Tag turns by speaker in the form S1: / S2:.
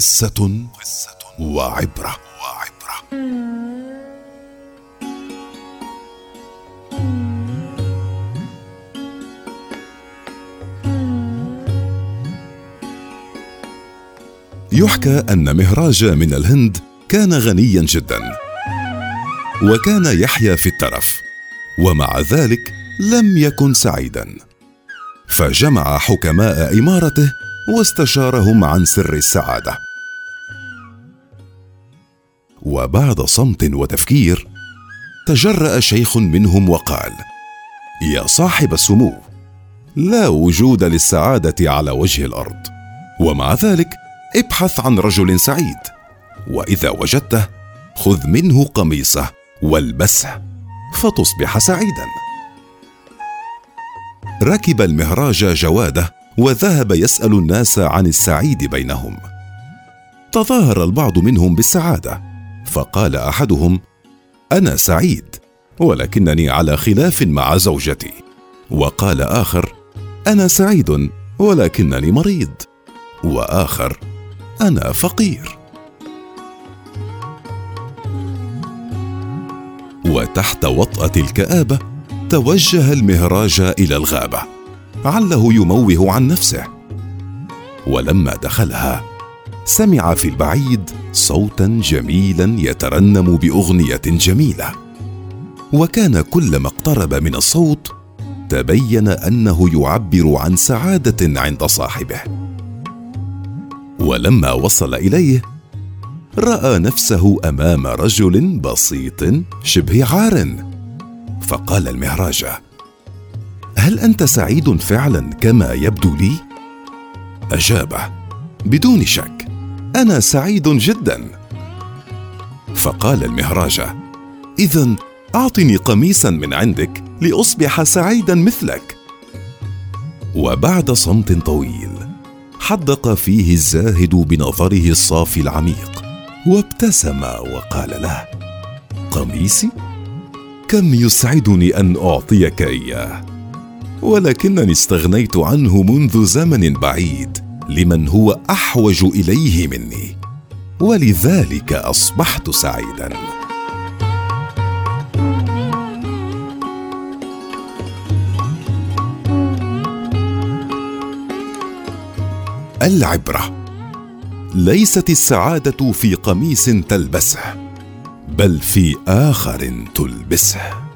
S1: قصة وعبرة. وعبرة يحكى أن مهراج من الهند كان غنيا جدا وكان يحيا في الترف ومع ذلك لم يكن سعيدا. فجمع حكماء إمارته واستشارهم عن سر السعادة. وبعد صمت وتفكير تجرأ شيخ منهم وقال يا صاحب السمو لا وجود للسعادة على وجه الأرض ومع ذلك ابحث عن رجل سعيد وإذا وجدته خذ منه قميصه والبسه فتصبح سعيدا. ركب المهراج جواده وذهب يسأل الناس عن السعيد بينهم. تظاهر البعض منهم بالسعادة فقال أحدهم أنا سعيد ولكنني على خلاف مع زوجتي. وقال آخر أنا سعيد ولكنني مريض. وآخر أنا فقير. وتحت وطأة الكآبة توجه المهراج إلى الغابة. عله يموه عن نفسه. ولما دخلها سمع في البعيد صوتا جميلا يترنم بأغنية جميلة. وكان كلما اقترب من الصوت تبين أنه يعبر عن سعادة عند صاحبه. ولما وصل إليه رأى نفسه أمام رجل بسيط شبه عار. فقال المهراج هل أنت سعيد فعلا كما يبدو لي؟ اجابه بدون شك. أنا سعيد جدا. فقال المهراج اذا أعطني قميصا من عندك لأصبح سعيدا مثلك. وبعد صمت طويل حدق فيه الزاهد بنظره الصافي العميق وابتسم وقال له قميصي كم يسعدني أن أعطيك إياه؟ ولكنني استغنيت عنه منذ زمن بعيد. لمن هو أحوج إليه مني. ولذلك أصبحت سعيدا. العبرة. ليست السعادة في قميص تلبسه بل في آخر تلبسه.